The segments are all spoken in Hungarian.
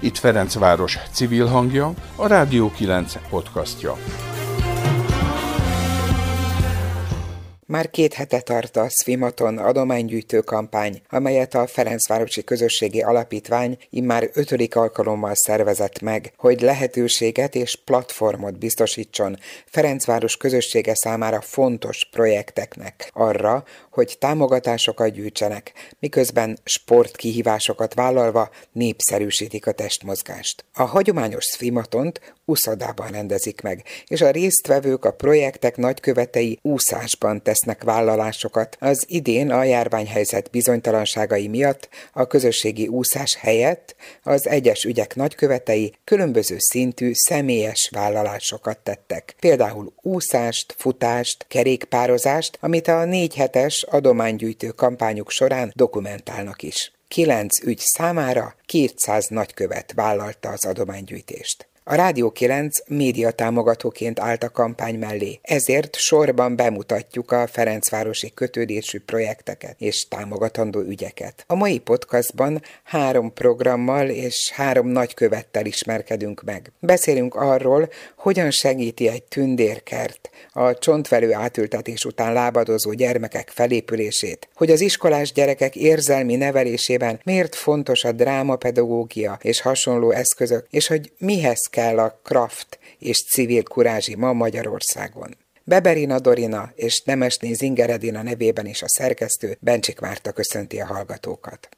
Itt Ferencváros civil hangja, a Rádió 9 podcastja. Már két hete tart a Svimaton adománygyűjtő kampány, amelyet a Ferencvárosi Közösségi Alapítvány immár ötödik alkalommal szervezett meg, hogy lehetőséget és platformot biztosítson Ferencváros közössége számára fontos projekteknek arra, hogy támogatásokat gyűjtsenek, miközben sportkihívásokat vállalva népszerűsítik a testmozgást. A hagyományos Svimatont úszodában rendezik meg, és a résztvevők a projektek nagykövetei úszásban tesznek vállalásokat. Az idén a járványhelyzet bizonytalanságai miatt a közösségi úszás helyett az egyes ügyek nagykövetei különböző szintű személyes vállalásokat tettek. Például úszást, futást, kerékpározást, amit a négy hetes adománygyűjtő kampányuk során dokumentálnak is. Kilenc ügy számára 200 nagykövet vállalta az adománygyűjtést. A Rádió 9 média támogatóként állt a kampány mellé, ezért sorban bemutatjuk a Ferencvárosi kötődésű projekteket és támogatandó ügyeket. A mai podcastban három programmal és három nagykövettel ismerkedünk meg. Beszélünk arról, hogyan segíti egy tündérkert a csontvelő átültetés után lábadozó gyermekek felépülését, hogy az iskolás gyerekek érzelmi nevelésében miért fontos a drámapedagógia és hasonló eszközök, és hogy mihez kell a kraft és civil kurázsi ma Magyarországon. Beberina Dorina és Nemesné Zingeredina nevében is a szerkesztő Bencsik Márta köszönti a hallgatókat.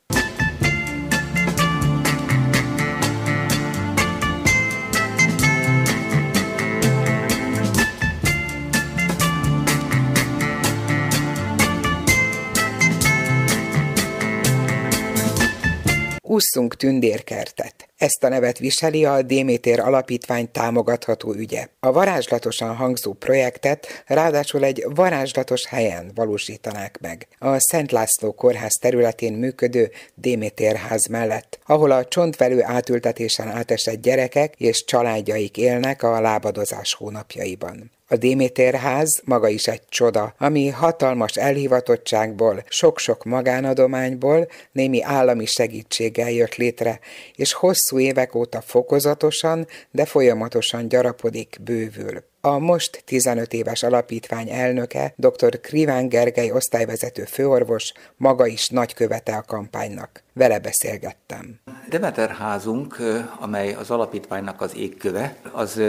Ússzunk tündérkertet. Ezt a nevet viseli a Démétér Alapítvány támogatható ügye. A varázslatosan hangzó projektet ráadásul egy varázslatos helyen valósítanák meg. A Szent László kórház területén működő Démétérház mellett, ahol a csontvelő átültetésen átesett gyerekek és családjaik élnek a lábadozás hónapjaiban. A Démétérház maga is egy csoda, ami hatalmas elhivatottságból, sok-sok magánadományból, némi állami segítséggel jött létre, és hosszú évek óta fokozatosan, de folyamatosan gyarapodik, bővül. A most 15 éves alapítvány elnöke, dr. Kriván Gergely osztályvezető főorvos, maga is nagykövete a kampánynak. Vele beszélgettem. Demeter házunk, amely az alapítványnak az égköve, az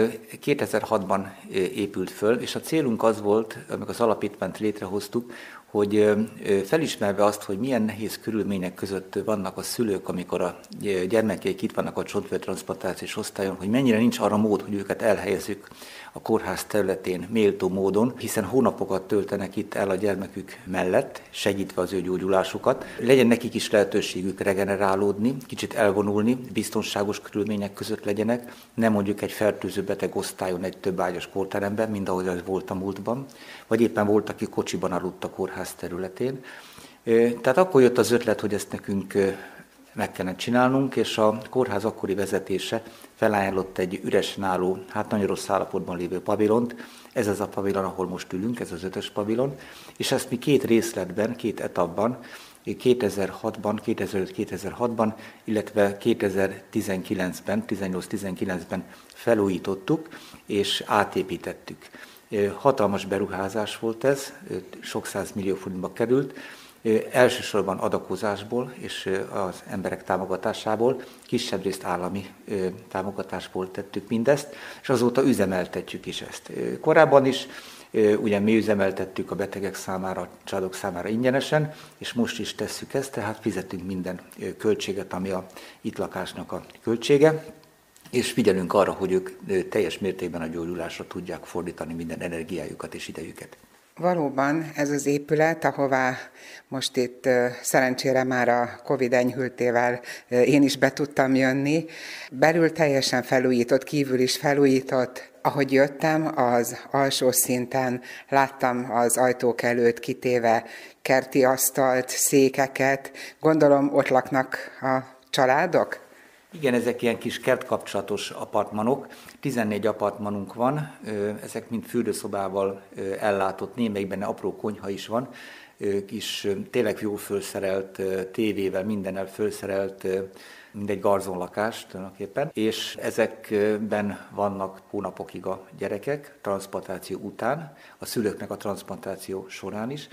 2006-ban épült föl, és a célunk az volt, amikor az alapítványt létrehoztuk, hogy felismerve azt, hogy milyen nehéz körülmények között vannak a szülők, amikor a gyermekeik itt vannak a csontvértransplantációs osztályon, hogy mennyire nincs arra mód, hogy őket elhelyezzük a kórház területén méltó módon, hiszen hónapokat töltenek itt el a gyermekük mellett, segítve az ő gyógyulásukat. Legyen nekik is lehetőségük regenerálódni, kicsit elvonulni, biztonságos körülmények között legyenek, nem mondjuk egy fertőző beteg osztályon egy több ágyas kórteremben, mint ahogy az volt a múltban, vagy éppen volt, aki kocsiban aludt a kórház területén. Tehát akkor jött az ötlet, hogy ezt nekünk meg kellene csinálnunk, és a kórház akkori vezetése felajánlott egy üres náló, hát nagyon rossz állapotban lévő pavilont. Ez az a pavilon, ahol most ülünk, ez az ötös pavilon, és ezt mi két részletben, két etapban, 2006-ban, 2005-2006-ban, illetve 2019-ben, 18-19-ben felújítottuk és átépítettük. Hatalmas beruházás volt ez, sok millió forintba került, elsősorban adakozásból és az emberek támogatásából, kisebb részt állami támogatásból tettük mindezt, és azóta üzemeltetjük is ezt. Korábban is ugye mi üzemeltettük a betegek számára, a családok számára ingyenesen, és most is tesszük ezt, tehát fizetünk minden költséget, ami a itt lakásnak a költsége, és figyelünk arra, hogy ők teljes mértékben a gyógyulásra tudják fordítani minden energiájukat és idejüket. Valóban ez az épület, ahová most itt szerencsére már a Covid enyhültével én is be tudtam jönni, belül teljesen felújított, kívül is felújított. Ahogy jöttem, az alsó szinten láttam az ajtók előtt kitéve kerti asztalt, székeket. Gondolom ott laknak a családok? Igen, ezek ilyen kis kertkapcsolatos apartmanok. 14 apartmanunk van, ezek mind fürdőszobával ellátott, némelyikben apró konyha is van. kis tényleg jól felszerelt tévével, mindennel felszerelt mindegy garzonlakás tulajdonképpen, és ezekben vannak hónapokig a gyerekek transplantáció után, a szülőknek a transplantáció során is,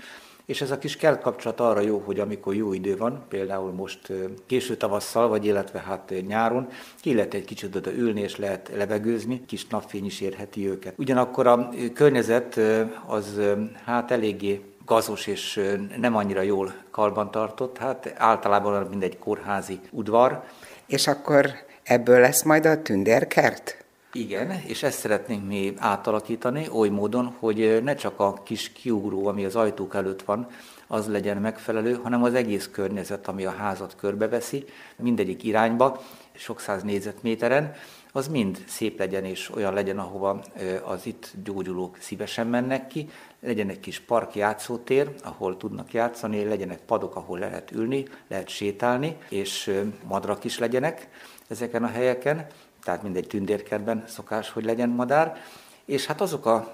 és ez a kis kell kapcsolat arra jó, hogy amikor jó idő van, például most késő tavasszal, vagy illetve hát nyáron, ki lehet egy kicsit oda ülni, és lehet levegőzni, kis napfény is érheti őket. Ugyanakkor a környezet az hát eléggé gazos és nem annyira jól karbantartott, hát általában mint egy kórházi udvar. És akkor ebből lesz majd a tündérkert? Igen, és ezt szeretnénk mi átalakítani oly módon, hogy ne csak a kis kiugró, ami az ajtók előtt van, az legyen megfelelő, hanem az egész környezet, ami a házat körbeveszi, mindegyik irányba, sok száz négyzetméteren, az mind szép legyen és olyan legyen, ahova az itt gyógyulók szívesen mennek ki, legyen egy kis park játszótér, ahol tudnak játszani, legyenek padok, ahol lehet ülni, lehet sétálni, és madrak is legyenek ezeken a helyeken, tehát mindegy tündérkertben szokás, hogy legyen madár, és hát azok a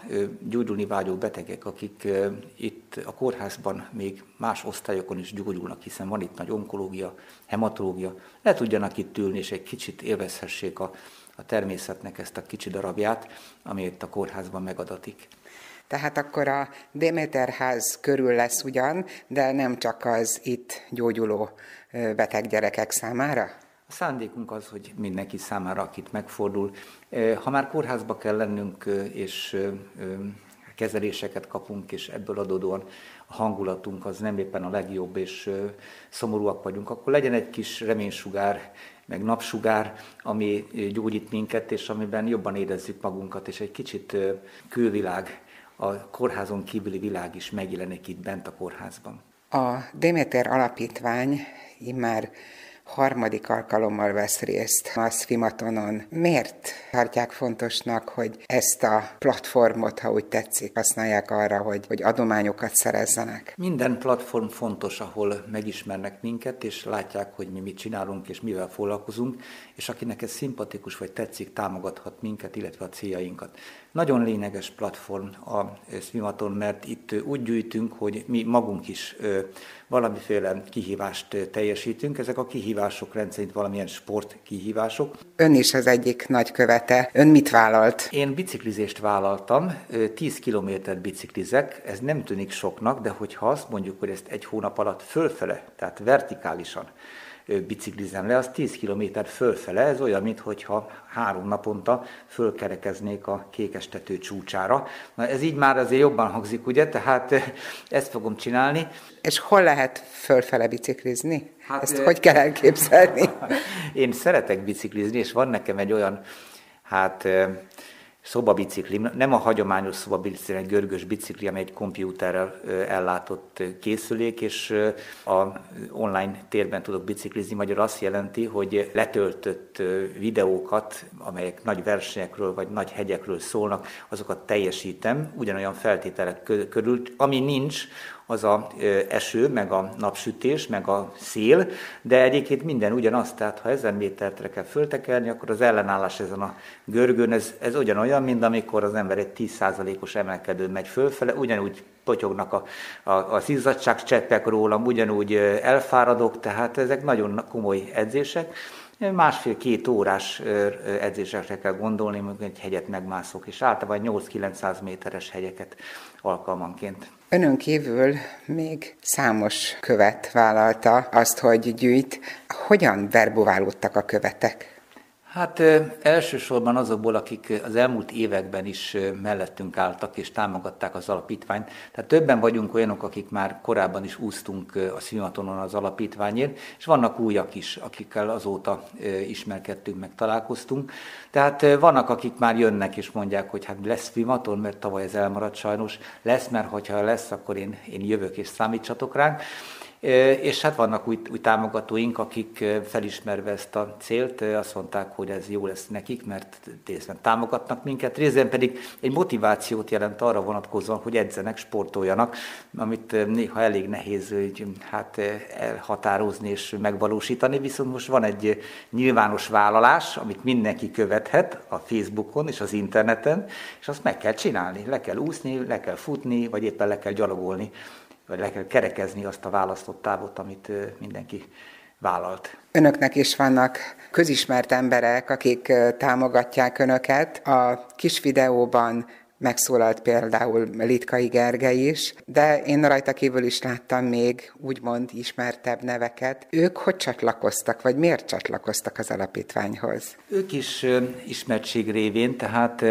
gyógyulni vágyó betegek, akik itt a kórházban még más osztályokon is gyógyulnak, hiszen van itt nagy onkológia, hematológia, le tudjanak itt ülni, és egy kicsit élvezhessék a, a természetnek ezt a kicsi darabját, ami itt a kórházban megadatik. Tehát akkor a Déméterház körül lesz ugyan, de nem csak az itt gyógyuló beteg gyerekek számára? Szándékunk az, hogy mindenki számára, akit megfordul. Ha már kórházba kell lennünk, és kezeléseket kapunk, és ebből adódóan a hangulatunk az nem éppen a legjobb, és szomorúak vagyunk, akkor legyen egy kis reménysugár, meg napsugár, ami gyógyít minket, és amiben jobban érezzük magunkat, és egy kicsit külvilág, a kórházon kívüli világ is megjelenik itt bent a kórházban. A Demeter Alapítvány immár harmadik alkalommal vesz részt a Svimatonon. Miért tartják fontosnak, hogy ezt a platformot, ha úgy tetszik, használják arra, hogy, hogy adományokat szerezzenek? Minden platform fontos, ahol megismernek minket, és látják, hogy mi mit csinálunk, és mivel foglalkozunk, és akinek ez szimpatikus vagy tetszik, támogathat minket, illetve a céljainkat. Nagyon lényeges platform a Swimaton, mert itt úgy gyűjtünk, hogy mi magunk is valamiféle kihívást teljesítünk. Ezek a kihívások rendszerint valamilyen sport kihívások. Ön is az egyik nagy követe. Ön mit vállalt? Én biciklizést vállaltam, 10 kilométert biciklizek, ez nem tűnik soknak, de hogyha azt mondjuk, hogy ezt egy hónap alatt fölfele, tehát vertikálisan biciklizem le, az 10 km fölfele, ez olyan, mintha három naponta fölkerekeznék a kékestető csúcsára. Na ez így már azért jobban hangzik, ugye? Tehát ezt fogom csinálni. És hol lehet fölfele biciklizni? Hát, ezt hogy kell elképzelni? Én szeretek biciklizni, és van nekem egy olyan, hát szobabicikli, nem a hagyományos szobabicikli, egy görgős bicikli, amely egy kompjúterrel ellátott készülék, és a online térben tudok biciklizni, magyar azt jelenti, hogy letöltött videókat, amelyek nagy versenyekről vagy nagy hegyekről szólnak, azokat teljesítem, ugyanolyan feltételek körül, ami nincs, az a eső, meg a napsütés, meg a szél, de egyébként minden ugyanaz, tehát ha ezen métertre kell föltekerni, akkor az ellenállás ezen a görgőn, ez, ez ugyanolyan, mint amikor az ember egy 10%-os emelkedőn megy fölfele, ugyanúgy potyognak a, a, az cseppek rólam, ugyanúgy elfáradok, tehát ezek nagyon komoly edzések. Másfél-két órás edzésekre kell gondolni, hogy egy hegyet megmászok, és általában 8-900 méteres hegyeket alkalmanként. Önön kívül még számos követ vállalta azt, hogy gyűjt. Hogyan verbuválódtak a követek? Hát elsősorban azokból, akik az elmúlt években is mellettünk álltak és támogatták az alapítványt. Tehát többen vagyunk olyanok, akik már korábban is úsztunk a színvatonon az alapítványért, és vannak újak is, akikkel azóta ismerkedtünk, meg találkoztunk. Tehát vannak, akik már jönnek és mondják, hogy hát lesz színvaton, mert tavaly ez elmaradt sajnos. Lesz, mert hogyha lesz, akkor én, én jövök és számítsatok ránk. És hát vannak új, új támogatóink, akik felismerve ezt a célt, azt mondták, hogy ez jó lesz nekik, mert részben támogatnak minket, részben pedig egy motivációt jelent arra vonatkozóan, hogy edzenek, sportoljanak, amit néha elég nehéz hogy, hát, elhatározni és megvalósítani, viszont most van egy nyilvános vállalás, amit mindenki követhet a Facebookon és az interneten, és azt meg kell csinálni, le kell úszni, le kell futni, vagy éppen le kell gyalogolni vagy le kell kerekezni azt a választott távot, amit mindenki vállalt. Önöknek is vannak közismert emberek, akik támogatják önöket. A kis videóban megszólalt például Litkai Gergely is, de én rajta kívül is láttam még úgymond ismertebb neveket. Ők hogy csatlakoztak, vagy miért csatlakoztak az alapítványhoz? Ők is ismertség révén, tehát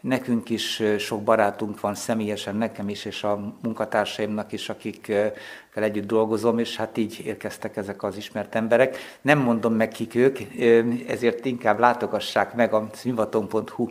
nekünk is sok barátunk van személyesen, nekem is, és a munkatársaimnak is, akikkel együtt dolgozom, és hát így érkeztek ezek az ismert emberek. Nem mondom meg kik ők, ezért inkább látogassák meg a színvaton.hu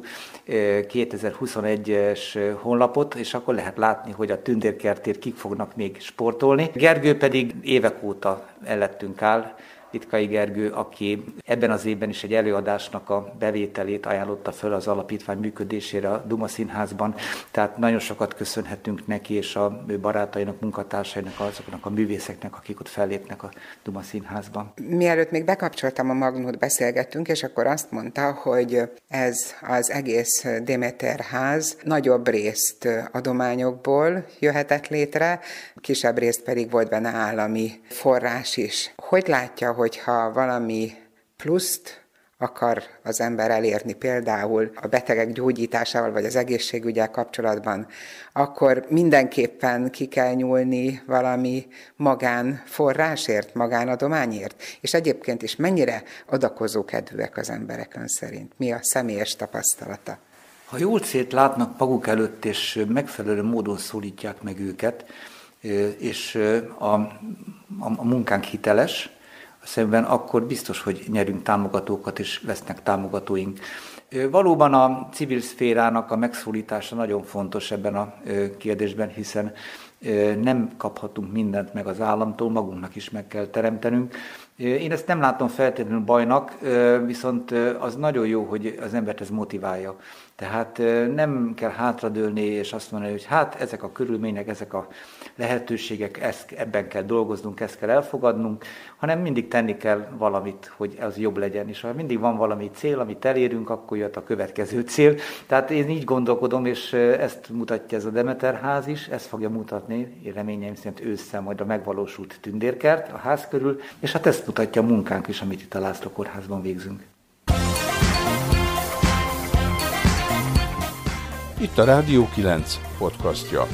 2021-es honlapot, és akkor lehet látni, hogy a tündérkertért kik fognak még sportolni. Gergő pedig évek óta ellettünk áll, Litkai Gergő, aki ebben az évben is egy előadásnak a bevételét ajánlotta föl az alapítvány működésére a Duma Színházban. Tehát nagyon sokat köszönhetünk neki és a barátainak, munkatársainak, azoknak a művészeknek, akik ott fellépnek a Duma Színházban. Mielőtt még bekapcsoltam a Magnót, beszélgettünk, és akkor azt mondta, hogy ez az egész Demeter ház nagyobb részt adományokból jöhetett létre, kisebb részt pedig volt benne állami forrás is. Hogy látja, hogyha valami pluszt akar az ember elérni például a betegek gyógyításával vagy az egészségügyel kapcsolatban, akkor mindenképpen ki kell nyúlni valami magánforrásért, magánadományért. És egyébként is mennyire adakozó kedvűek az emberek ön szerint? Mi a személyes tapasztalata? Ha jól célt látnak maguk előtt, és megfelelő módon szólítják meg őket, és a, a, a munkánk hiteles, szemben, akkor biztos, hogy nyerünk támogatókat, és lesznek támogatóink. Valóban a civil szférának a megszólítása nagyon fontos ebben a kérdésben, hiszen nem kaphatunk mindent meg az államtól, magunknak is meg kell teremtenünk. Én ezt nem látom feltétlenül bajnak, viszont az nagyon jó, hogy az embert ez motiválja. Tehát nem kell hátradőlni és azt mondani, hogy hát ezek a körülmények, ezek a lehetőségek, ezt, ebben kell dolgoznunk, ezt kell elfogadnunk, hanem mindig tenni kell valamit, hogy ez jobb legyen. És ha mindig van valami cél, amit elérünk, akkor jött a következő cél. Tehát én így gondolkodom, és ezt mutatja ez a Demeter ház is, ezt fogja mutatni, én reményeim szerint ősszel majd a megvalósult tündérkert a ház körül, és hát ezt mutatja a munkánk is, amit itt a László Kórházban végzünk. Itt a Rádió 9 podcastja.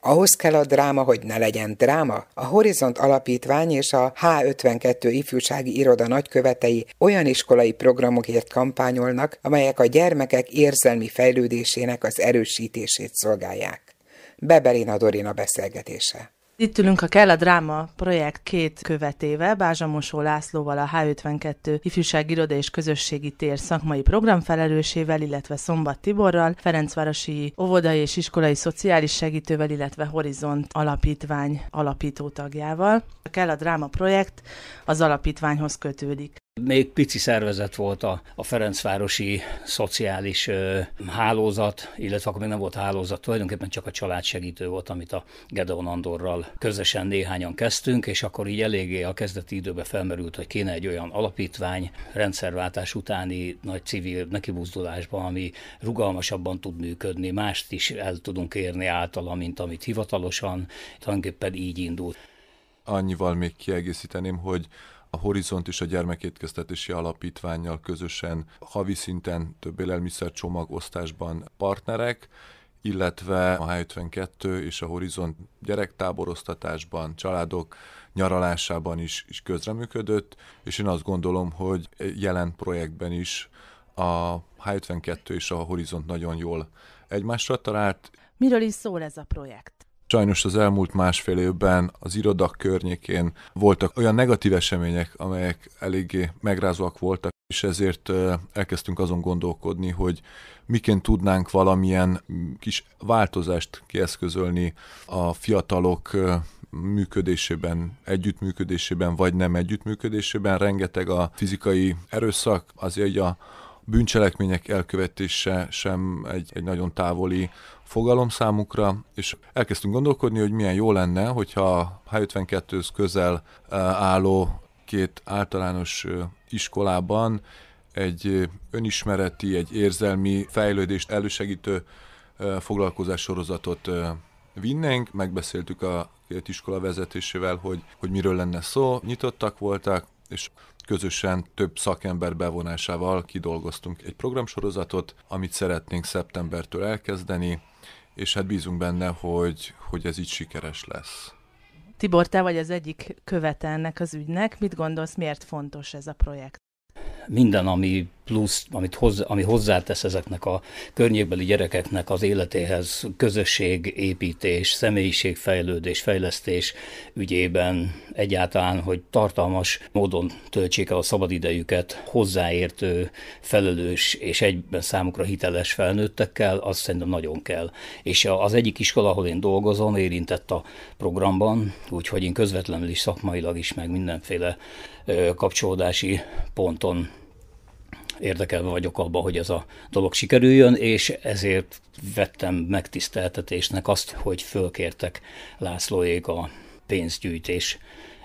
Ahhoz kell a dráma, hogy ne legyen dráma. A Horizont Alapítvány és a H52 ifjúsági iroda nagykövetei olyan iskolai programokért kampányolnak, amelyek a gyermekek érzelmi fejlődésének az erősítését szolgálják. Bebelina Dorina beszélgetése. Itt ülünk a Kell a Dráma projekt két követével, Bázsamosó Lászlóval, a H52 Ifjúság Iroda és Közösségi Tér szakmai programfelelősével, illetve Szombat Tiborral, Ferencvárosi Óvodai és Iskolai Szociális Segítővel, illetve Horizont Alapítvány alapító tagjával. A Kell a Dráma projekt az alapítványhoz kötődik. Még pici szervezet volt a, a Ferencvárosi szociális ö, hálózat, illetve akkor még nem volt hálózat, tulajdonképpen csak a családsegítő volt, amit a Gedeon Andorral közösen néhányan kezdtünk, és akkor így eléggé a kezdeti időben felmerült, hogy kéne egy olyan alapítvány rendszerváltás utáni nagy civil nekibuzdulásban, ami rugalmasabban tud működni, mást is el tudunk érni általa, mint amit hivatalosan, tulajdonképpen így indult. Annyival még kiegészíteném, hogy a Horizont és a Gyermekétkeztetési Alapítványjal közösen havi szinten több élelmiszercsomag osztásban partnerek, illetve a H52 és a Horizont gyerektáborosztatásban, családok nyaralásában is, is közreműködött, és én azt gondolom, hogy jelen projektben is a H52 és a Horizont nagyon jól egymásra talált. Miről is szól ez a projekt? Sajnos az elmúlt másfél évben az irodak környékén voltak olyan negatív események, amelyek eléggé megrázóak voltak, és ezért elkezdtünk azon gondolkodni, hogy miként tudnánk valamilyen kis változást kieszközölni a fiatalok működésében, együttműködésében, vagy nem együttműködésében. Rengeteg a fizikai erőszak, azért a bűncselekmények elkövetése sem egy, egy nagyon távoli fogalom számukra, és elkezdtünk gondolkodni, hogy milyen jó lenne, hogyha a H52-höz közel álló két általános iskolában egy önismereti, egy érzelmi fejlődést elősegítő foglalkozás sorozatot vinnénk, megbeszéltük a két iskola vezetésével, hogy, hogy miről lenne szó, nyitottak voltak, és közösen több szakember bevonásával kidolgoztunk egy programsorozatot, amit szeretnénk szeptembertől elkezdeni, és hát bízunk benne, hogy, hogy ez így sikeres lesz. Tibor, te vagy az egyik követe ennek az ügynek. Mit gondolsz, miért fontos ez a projekt? minden, ami plusz, amit hozzá, ami hozzátesz ezeknek a környékbeli gyerekeknek az életéhez, közösségépítés, személyiségfejlődés, fejlesztés ügyében egyáltalán, hogy tartalmas módon töltsék el a szabadidejüket hozzáértő, felelős és egyben számukra hiteles felnőttekkel, az szerintem nagyon kell. És az egyik iskola, ahol én dolgozom, érintett a programban, úgyhogy én közvetlenül is szakmailag is, meg mindenféle kapcsolódási ponton érdekelve vagyok abba, hogy ez a dolog sikerüljön, és ezért vettem megtiszteltetésnek azt, hogy fölkértek Lászlóék a pénzgyűjtés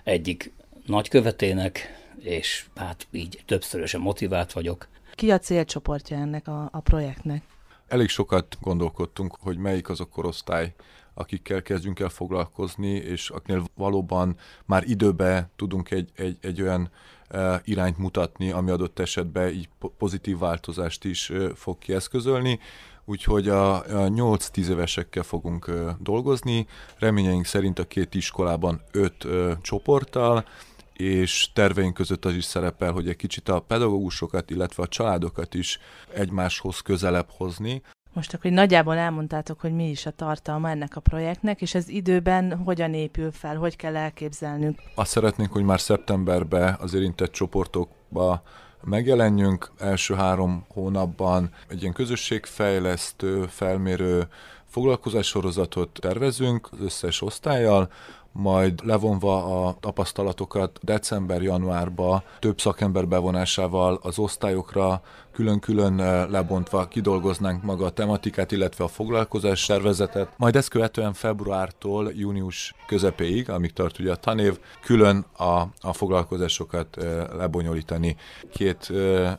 egyik nagykövetének, és hát így többszörösen motivált vagyok. Ki a célcsoportja ennek a, a projektnek? Elég sokat gondolkodtunk, hogy melyik az a korosztály, akikkel kezdjünk el foglalkozni, és akinél valóban már időbe tudunk egy, egy, egy olyan e, irányt mutatni, ami adott esetben így pozitív változást is e, fog kieszközölni. Úgyhogy a, a 8-10 évesekkel fogunk e, dolgozni, reményeink szerint a két iskolában 5 csoporttal, és terveink között az is szerepel, hogy egy kicsit a pedagógusokat, illetve a családokat is egymáshoz közelebb hozni, most akkor nagyjából elmondtátok, hogy mi is a tartalma ennek a projektnek, és ez időben hogyan épül fel, hogy kell elképzelnünk? Azt szeretnénk, hogy már szeptemberben az érintett csoportokba megjelenjünk. Első három hónapban egy ilyen közösségfejlesztő, felmérő foglalkozás sorozatot tervezünk az összes osztályjal, majd levonva a tapasztalatokat december-januárba több szakember bevonásával az osztályokra külön-külön lebontva kidolgoznánk maga a tematikát, illetve a foglalkozás szervezetet. Majd ezt követően februártól június közepéig, amíg tart ugye a tanév, külön a, a foglalkozásokat lebonyolítani. Két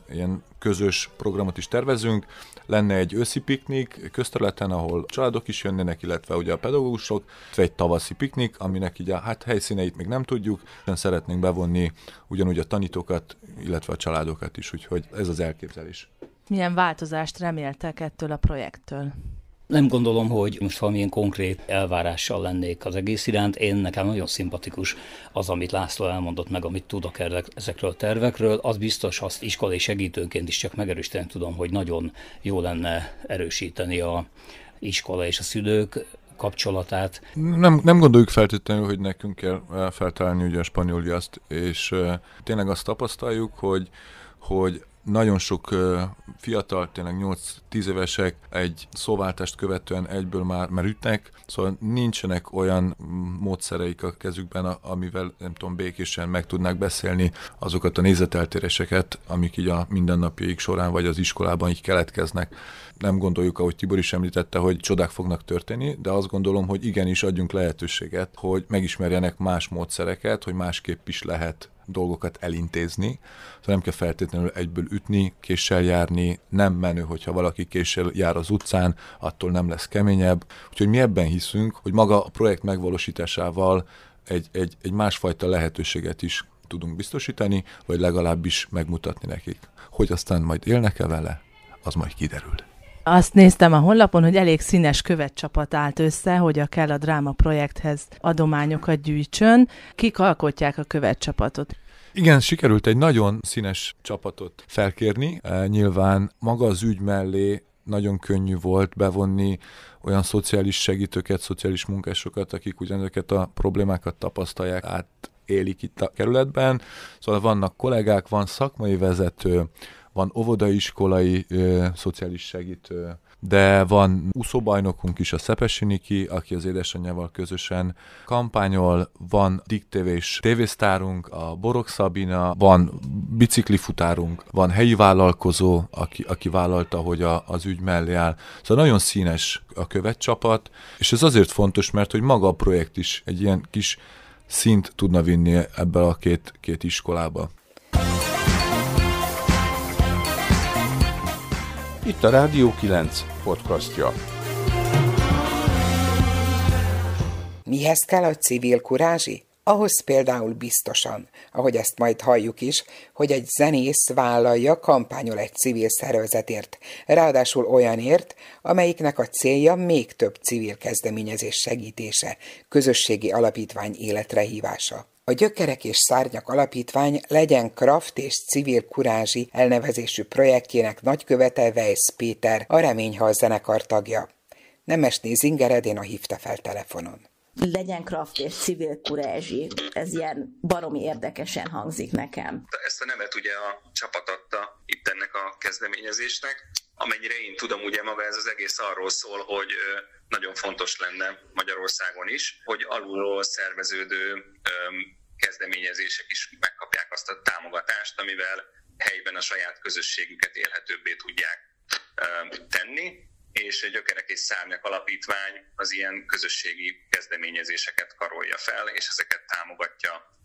ilyen közös programot is tervezünk. Lenne egy őszi piknik közterületen, ahol családok is jönnének, illetve ugye a pedagógusok, egy tavaszi piknik, aminek így a hát helyszíneit még nem tudjuk, de szeretnénk bevonni ugyanúgy a tanítókat, illetve a családokat is, úgyhogy ez az elképzelés. Milyen változást reméltek ettől a projektől? Nem gondolom, hogy most valamilyen konkrét elvárással lennék az egész iránt. Én nekem nagyon szimpatikus az, amit László elmondott, meg amit tudok ezekről a tervekről. Az biztos, azt iskolai segítőként is csak megerősíteni tudom, hogy nagyon jó lenne erősíteni a iskola és a szülők kapcsolatát. Nem, nem gondoljuk feltétlenül, hogy nekünk kell feltalálni ugye a spanyol és uh, tényleg azt tapasztaljuk, hogy hogy nagyon sok fiatal, tényleg 8-10 évesek egy szóváltást követően egyből már, már ütnek, szóval nincsenek olyan módszereik a kezükben, amivel nem tudom, békésen meg tudnák beszélni azokat a nézeteltéréseket, amik így a mindennapjaik során vagy az iskolában így keletkeznek. Nem gondoljuk, ahogy Tibor is említette, hogy csodák fognak történni, de azt gondolom, hogy igenis adjunk lehetőséget, hogy megismerjenek más módszereket, hogy másképp is lehet dolgokat elintézni. Szóval nem kell feltétlenül egyből ütni, késsel járni, nem menő, hogyha valaki késsel jár az utcán, attól nem lesz keményebb. Úgyhogy mi ebben hiszünk, hogy maga a projekt megvalósításával egy, egy, egy másfajta lehetőséget is tudunk biztosítani, vagy legalábbis megmutatni nekik. Hogy aztán majd élnek-e vele, az majd kiderül. Azt néztem a honlapon, hogy elég színes követcsapat állt össze, hogy a Kell a Dráma projekthez adományokat gyűjtsön. Kik alkotják a követcsapatot? Igen, sikerült egy nagyon színes csapatot felkérni. E, nyilván maga az ügy mellé nagyon könnyű volt bevonni olyan szociális segítőket, szociális munkásokat, akik ugyanezeket a problémákat tapasztalják át élik itt a kerületben. Szóval vannak kollégák, van szakmai vezető, van óvodaiskolai ö, szociális segítő, de van úszóbajnokunk is, a Szepesi Niki, aki az édesanyjával közösen kampányol, van diktévés tévésztárunk, a Borok Szabina, van biciklifutárunk, van helyi vállalkozó, aki, aki vállalta, hogy a, az ügy mellé áll. Szóval nagyon színes a követcsapat, és ez azért fontos, mert hogy maga a projekt is egy ilyen kis szint tudna vinni ebbe a két, két iskolába. Itt a Rádió 9 podcastja. Mihez kell a civil kurázsi? Ahhoz például biztosan, ahogy ezt majd halljuk is, hogy egy zenész vállalja, kampányol egy civil szervezetért, ráadásul olyanért, amelyiknek a célja még több civil kezdeményezés segítése, közösségi alapítvány életre hívása. A Gyökerek és Szárnyak Alapítvány legyen Kraft és Civil Kurázsi elnevezésű projektjének nagykövete Weiss Péter, a Reményhal zenekar tagja. Nemesné Zingeredén a hívta fel telefonon legyen kraft és civil kurázsi. Ez ilyen baromi érdekesen hangzik nekem. Ezt a nevet ugye a csapat adta itt ennek a kezdeményezésnek. Amennyire én tudom, ugye maga ez az egész arról szól, hogy nagyon fontos lenne Magyarországon is, hogy alulról szerveződő kezdeményezések is megkapják azt a támogatást, amivel helyben a saját közösségüket élhetőbbé tudják tenni. És egy Gyökerek és Szárnyak Alapítvány az ilyen közösségi kezdeményezéseket karolja fel, és ezeket támogatja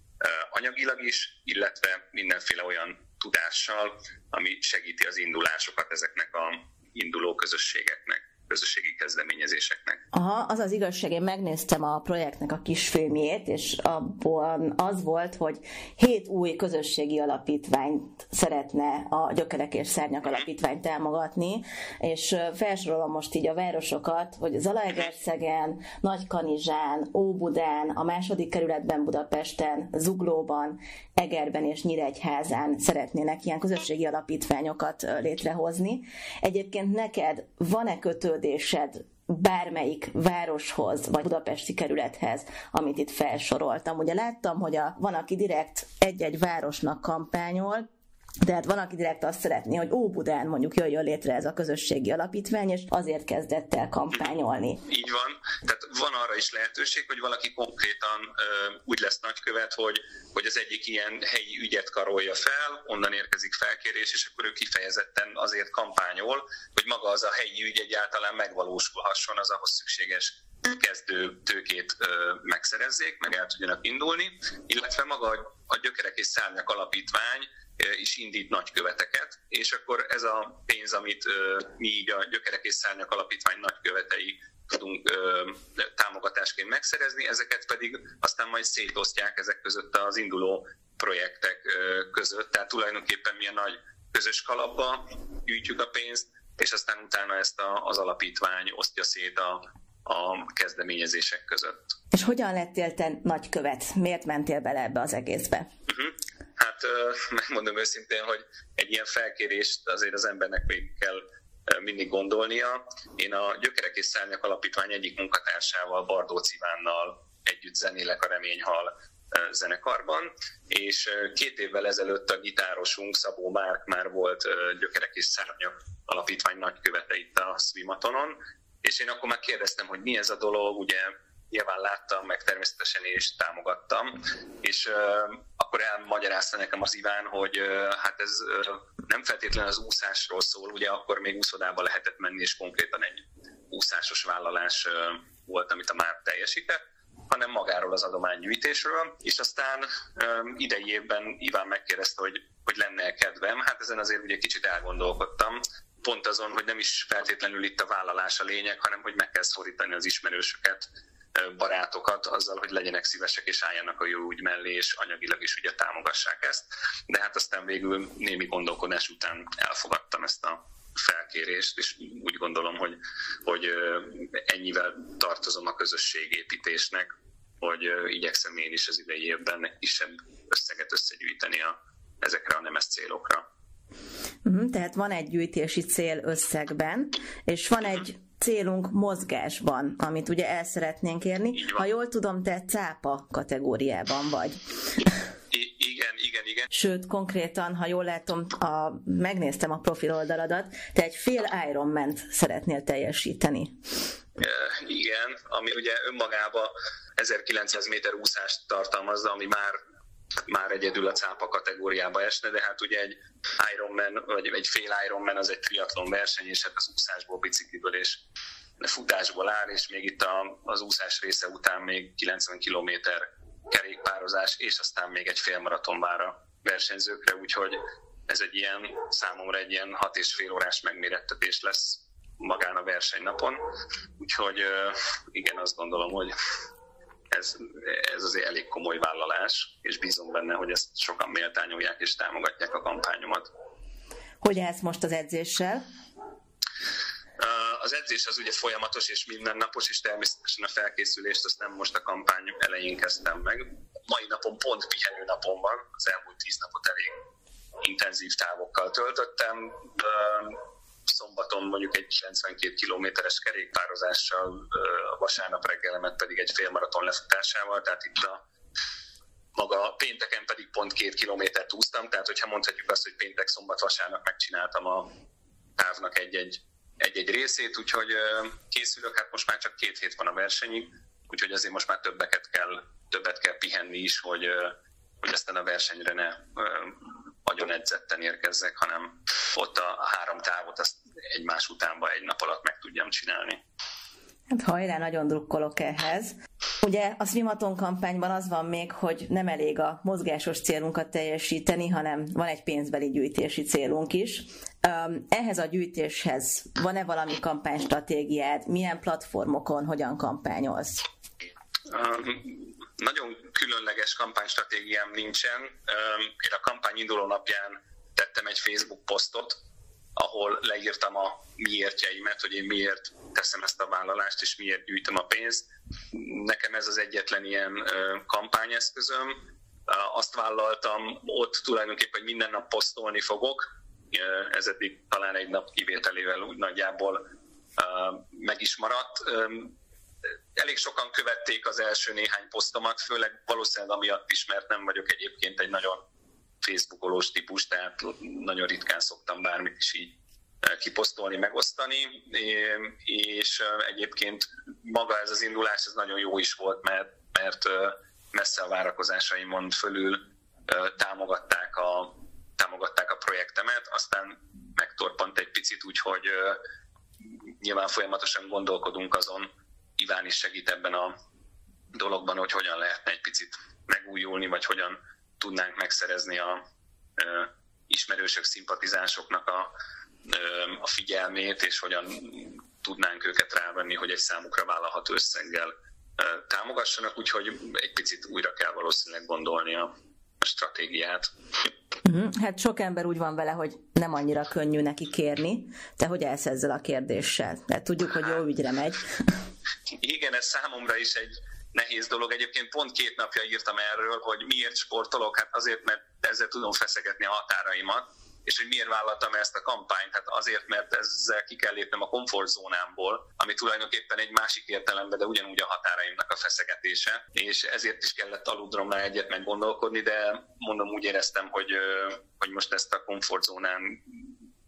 anyagilag is, illetve mindenféle olyan tudással, ami segíti az indulásokat ezeknek a induló közösségeknek közösségi kezdeményezéseknek. Aha, az az igazság, én megnéztem a projektnek a kisfilmjét, és abból az volt, hogy hét új közösségi alapítványt szeretne a Gyökerek és Szárnyak alapítványt támogatni, és felsorolom most így a városokat, hogy Zalaegerszegen, Nagykanizsán, Óbudán, a második kerületben Budapesten, Zuglóban, Egerben és Nyíregyházán szeretnének ilyen közösségi alapítványokat létrehozni. Egyébként neked van-e kötődésed bármelyik városhoz, vagy budapesti kerülethez, amit itt felsoroltam. Ugye láttam, hogy a, van, aki direkt egy-egy városnak kampányol, de hát van, aki direkt azt szeretné, hogy Óbudán mondjuk jöjjön létre ez a közösségi alapítvány, és azért kezdett el kampányolni. Így van. Tehát van arra is lehetőség, hogy valaki konkrétan ö, úgy lesz nagykövet, hogy, hogy az egyik ilyen helyi ügyet karolja fel, onnan érkezik felkérés, és akkor ő kifejezetten azért kampányol, hogy maga az a helyi ügy egyáltalán megvalósulhasson, az ahhoz szükséges kezdő tőkét ö, megszerezzék, meg el tudjanak indulni, illetve maga a Gyökerek és Szárnyak Alapítvány is indít nagyköveteket, és akkor ez a pénz, amit mi így a Gyökerek és Szárnyak Alapítvány nagykövetei tudunk támogatásként megszerezni, ezeket pedig aztán majd szétosztják ezek között az induló projektek között, tehát tulajdonképpen milyen nagy közös kalapba gyűjtjük a pénzt, és aztán utána ezt a, az alapítvány osztja szét a, a kezdeményezések között. És hogyan lettél te nagykövet? Miért mentél bele ebbe az egészbe? Uh-huh. Hát megmondom őszintén, hogy egy ilyen felkérést azért az embernek még kell mindig gondolnia. Én a Gyökerek és Szárnyak Alapítvány egyik munkatársával, Bardó Civánnal együtt zenélek a Reményhal zenekarban, és két évvel ezelőtt a gitárosunk Szabó Márk már volt Gyökerek és Szárnyak Alapítvány nagykövete itt a Svimatonon, és én akkor már kérdeztem, hogy mi ez a dolog, ugye nyilván láttam, meg természetesen is támogattam, és uh, akkor elmagyarázta nekem az Iván, hogy uh, hát ez uh, nem feltétlenül az úszásról szól, ugye akkor még úszodába lehetett menni, és konkrétan egy úszásos vállalás uh, volt, amit a már teljesített, hanem magáról az adománygyűjtésről, és aztán um, idei évben Iván megkérdezte, hogy, hogy lenne kedvem, hát ezen azért ugye kicsit elgondolkodtam, pont azon, hogy nem is feltétlenül itt a vállalás a lényeg, hanem hogy meg kell szorítani az ismerősöket, barátokat azzal, hogy legyenek szívesek és álljanak a jó úgy mellé, és anyagilag is ugye támogassák ezt. De hát aztán végül némi gondolkodás után elfogadtam ezt a felkérést, és úgy gondolom, hogy, hogy ennyivel tartozom a közösségépítésnek, hogy igyekszem én is az idei évben kisebb összeget összegyűjteni a, ezekre a nemes célokra. Uh-huh, tehát van egy gyűjtési cél összegben, és van egy célunk mozgásban, amit ugye el szeretnénk érni. Ha jól tudom, te cápa kategóriában vagy. I- igen, igen, igen. Sőt, konkrétan, ha jól látom, a, megnéztem a profil oldaladat, te egy fél Ironman szeretnél teljesíteni. Igen, ami ugye önmagában 1900 méter úszást tartalmazza, ami már már egyedül a cápa kategóriába esne, de hát ugye egy Ironman, vagy egy fél Ironman az egy triatlon verseny, és hát az úszásból, bicikliből és futásból áll, és még itt a, az úszás része után még 90 km kerékpározás, és aztán még egy félmaraton vár a versenyzőkre, úgyhogy ez egy ilyen, számomra egy ilyen hat és fél órás megmérettetés lesz magán a versenynapon. Úgyhogy igen, azt gondolom, hogy ez, ez azért elég komoly vállalás, és bízom benne, hogy ezt sokan méltányolják és támogatják a kampányomat. Hogy állsz most az edzéssel? Az edzés az ugye folyamatos és mindennapos, és természetesen a felkészülést azt nem most a kampány elején kezdtem meg. Mai napon pont pihenő napom van, az elmúlt tíz napot elég intenzív távokkal töltöttem. Szombaton mondjuk egy 92 kilométeres kerékpározással, a vasárnap reggelemet pedig egy félmaraton lefutásával, tehát itt a maga pénteken pedig pont két kilométert úsztam, tehát hogyha mondhatjuk azt, hogy péntek, szombat, vasárnap megcsináltam a távnak egy-egy egy-egy részét, úgyhogy készülök, hát most már csak két hét van a versenyig, úgyhogy azért most már többeket kell, többet kell pihenni is, hogy, hogy aztán a versenyre ne nagyon edzetten érkezzek, hanem ott a három távot azt egymás utánba egy nap alatt meg tudjam csinálni. Hát hajrá, nagyon drukkolok ehhez. Ugye a Swimaton kampányban az van még, hogy nem elég a mozgásos célunkat teljesíteni, hanem van egy pénzbeli gyűjtési célunk is. Ehhez a gyűjtéshez van-e valami kampánystratégiád? Milyen platformokon hogyan kampányolsz? Um, nagyon különleges kampánystratégiám nincsen. Um, én a kampány induló napján tettem egy Facebook posztot, ahol leírtam a miértjeimet, hogy én miért teszem ezt a vállalást, és miért gyűjtöm a pénzt. Nekem ez az egyetlen ilyen kampányeszközöm. Azt vállaltam ott tulajdonképpen, hogy minden nap posztolni fogok, ez eddig talán egy nap kivételével úgy nagyjából meg is maradt. Elég sokan követték az első néhány posztomat, főleg valószínűleg amiatt is, mert nem vagyok egyébként egy nagyon Facebookolós típus, tehát nagyon ritkán szoktam bármit is így kiposztolni, megosztani, és egyébként maga ez az indulás, ez nagyon jó is volt, mert, mert messze a várakozásaimon fölül támogatták a, támogatták a projektemet, aztán megtorpant egy picit, úgyhogy nyilván folyamatosan gondolkodunk azon, Iván is segít ebben a dologban, hogy hogyan lehetne egy picit megújulni, vagy hogyan tudnánk megszerezni a ismerősök, szimpatizánsoknak a, a figyelmét, és hogyan tudnánk őket rávenni, hogy egy számukra vállalható összeggel támogassanak, úgyhogy egy picit újra kell valószínűleg gondolni a stratégiát. Mhm. Hát sok ember úgy van vele, hogy nem annyira könnyű neki kérni. Te hogy állsz ezzel a kérdéssel? Tehát tudjuk, hogy jó ügyre megy. Igen, ez számomra is egy nehéz dolog. Egyébként pont két napja írtam erről, hogy miért sportolok. Hát azért, mert ezzel tudom feszegetni a határaimat és hogy miért vállaltam ezt a kampányt? Hát azért, mert ezzel ki kell lépnem a komfortzónámból, ami tulajdonképpen egy másik értelemben, de ugyanúgy a határaimnak a feszegetése, és ezért is kellett aludrom rá egyet meggondolkodni, de mondom úgy éreztem, hogy, hogy most ezt a komfortzónán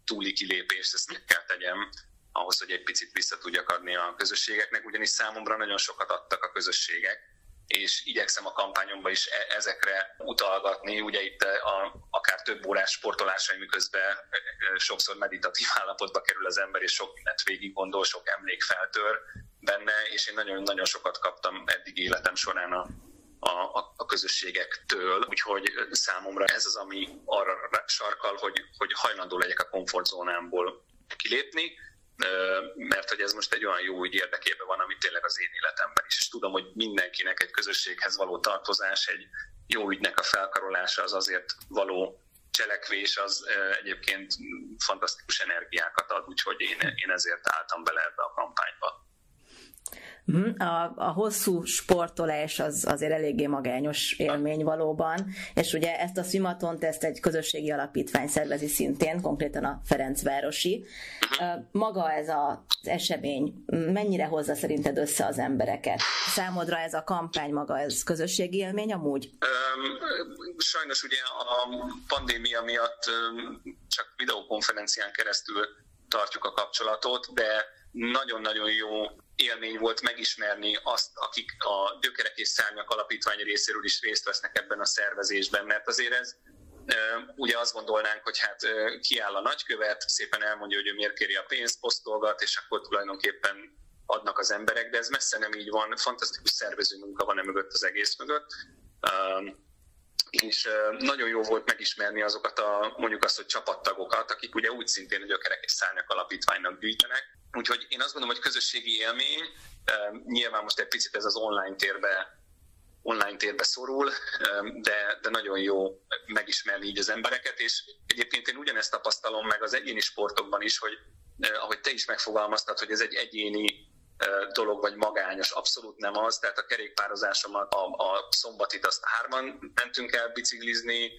túli kilépést, ezt meg kell tegyem, ahhoz, hogy egy picit vissza tudjak adni a közösségeknek, ugyanis számomra nagyon sokat adtak a közösségek, és igyekszem a kampányomban is e- ezekre utalgatni. Ugye itt a, akár több órás sportolásaim miközben e, sokszor meditatív állapotba kerül az ember, és sok mindent végig gondol, sok emlék feltör benne, és én nagyon-nagyon sokat kaptam eddig életem során a, a, a közösségektől, úgyhogy számomra ez az, ami arra sarkal, hogy, hogy hajlandó legyek a komfortzónámból kilépni, mert hogy ez most egy olyan jó ügy érdekében van, ami tényleg az én életemben is. És tudom, hogy mindenkinek egy közösséghez való tartozás, egy jó ügynek a felkarolása, az azért való cselekvés, az egyébként fantasztikus energiákat ad, úgyhogy én, én ezért álltam bele ebbe a kampányba. Mhm. A, a hosszú sportolás az azért eléggé magányos élmény valóban, és ugye ezt a Szimatont, ezt egy közösségi alapítvány szervezi szintén, konkrétan a Ferencvárosi. Maga ez az esemény mennyire hozza szerinted össze az embereket? Számodra ez a kampány maga, ez közösségi élmény amúgy? Sajnos ugye a pandémia miatt csak videokonferencián keresztül tartjuk a kapcsolatot, de nagyon-nagyon jó élmény volt megismerni azt, akik a Gyökerek és Szárnyak Alapítvány részéről is részt vesznek ebben a szervezésben, mert azért ez ugye azt gondolnánk, hogy hát kiáll a nagykövet, szépen elmondja, hogy ő miért kéri a pénzt, posztolgat, és akkor tulajdonképpen adnak az emberek, de ez messze nem így van, fantasztikus szervező munka van e mögött az egész mögött. És nagyon jó volt megismerni azokat a, mondjuk azt, hogy csapattagokat, akik ugye úgy szintén a Gyökerek és Szárnyak Alapítványnak gyűjtenek, Úgyhogy én azt gondolom, hogy közösségi élmény, nyilván most egy picit ez az online térbe online térbe szorul, de, de nagyon jó megismerni így az embereket, és egyébként én ugyanezt tapasztalom meg az egyéni sportokban is, hogy ahogy te is megfogalmaztad, hogy ez egy egyéni dolog, vagy magányos, abszolút nem az. Tehát a kerékpározásomat, a, a szombatit azt hárman mentünk el biciklizni,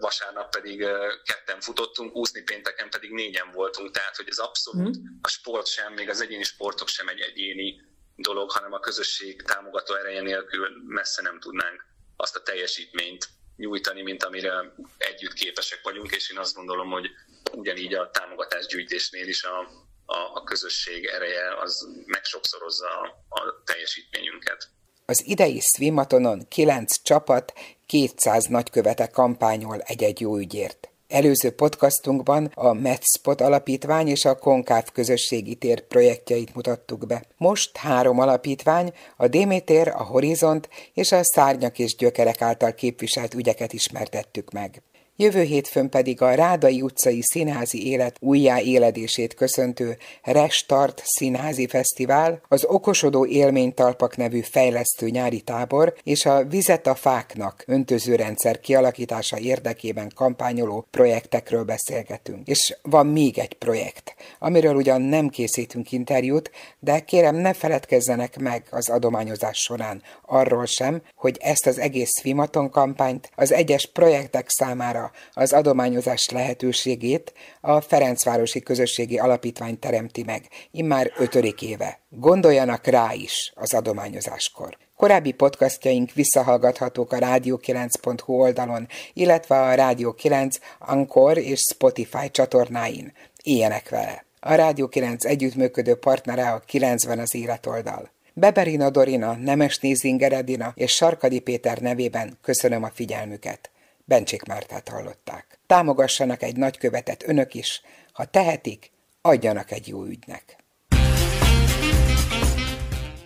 vasárnap pedig ketten futottunk, úszni pénteken pedig négyen voltunk. Tehát, hogy ez abszolút mm. a sport sem, még az egyéni sportok sem egy egyéni dolog, hanem a közösség támogató ereje nélkül messze nem tudnánk azt a teljesítményt nyújtani, mint amire együtt képesek vagyunk, és én azt gondolom, hogy ugyanígy a támogatásgyűjtésnél is a, a, a közösség ereje az megsokszorozza a, a teljesítményünket. Az idei Swimatonon 9 csapat 200 nagykövete kampányol egy-egy jó ügyért. Előző podcastunkban a MedSpot alapítvány és a Konkáv közösségi tér projektjeit mutattuk be. Most három alapítvány, a Démétér, a Horizont és a Szárnyak és Gyökerek által képviselt ügyeket ismertettük meg. Jövő hétfőn pedig a Rádai utcai színházi élet újjáéledését köszöntő Restart Színházi Fesztivál, az Okosodó Élménytalpak nevű fejlesztő nyári tábor és a Vizet a fáknak öntözőrendszer kialakítása érdekében kampányoló projektekről beszélgetünk. És van még egy projekt, amiről ugyan nem készítünk interjút, de kérem ne feledkezzenek meg az adományozás során arról sem, hogy ezt az egész Fimaton kampányt az egyes projektek számára az adományozás lehetőségét a Ferencvárosi Közösségi Alapítvány teremti meg, immár ötödik éve. Gondoljanak rá is az adományozáskor. Korábbi podcastjaink visszahallgathatók a rádió9.hu oldalon, illetve a Rádió 9, Ankor és Spotify csatornáin. Ilyenek vele. A Rádió 9 együttműködő partnere a 90 az életoldal. Beberina Dorina, Nemes Nézinger Edina és Sarkadi Péter nevében köszönöm a figyelmüket. Bencsék Mártát hallották. Támogassanak egy nagykövetet önök is, ha tehetik, adjanak egy jó ügynek.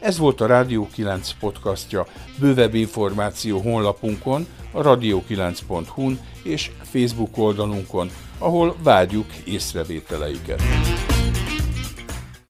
Ez volt a Rádió 9 podcastja. Bővebb információ honlapunkon, a radio9.hu-n és Facebook oldalunkon, ahol várjuk észrevételeiket.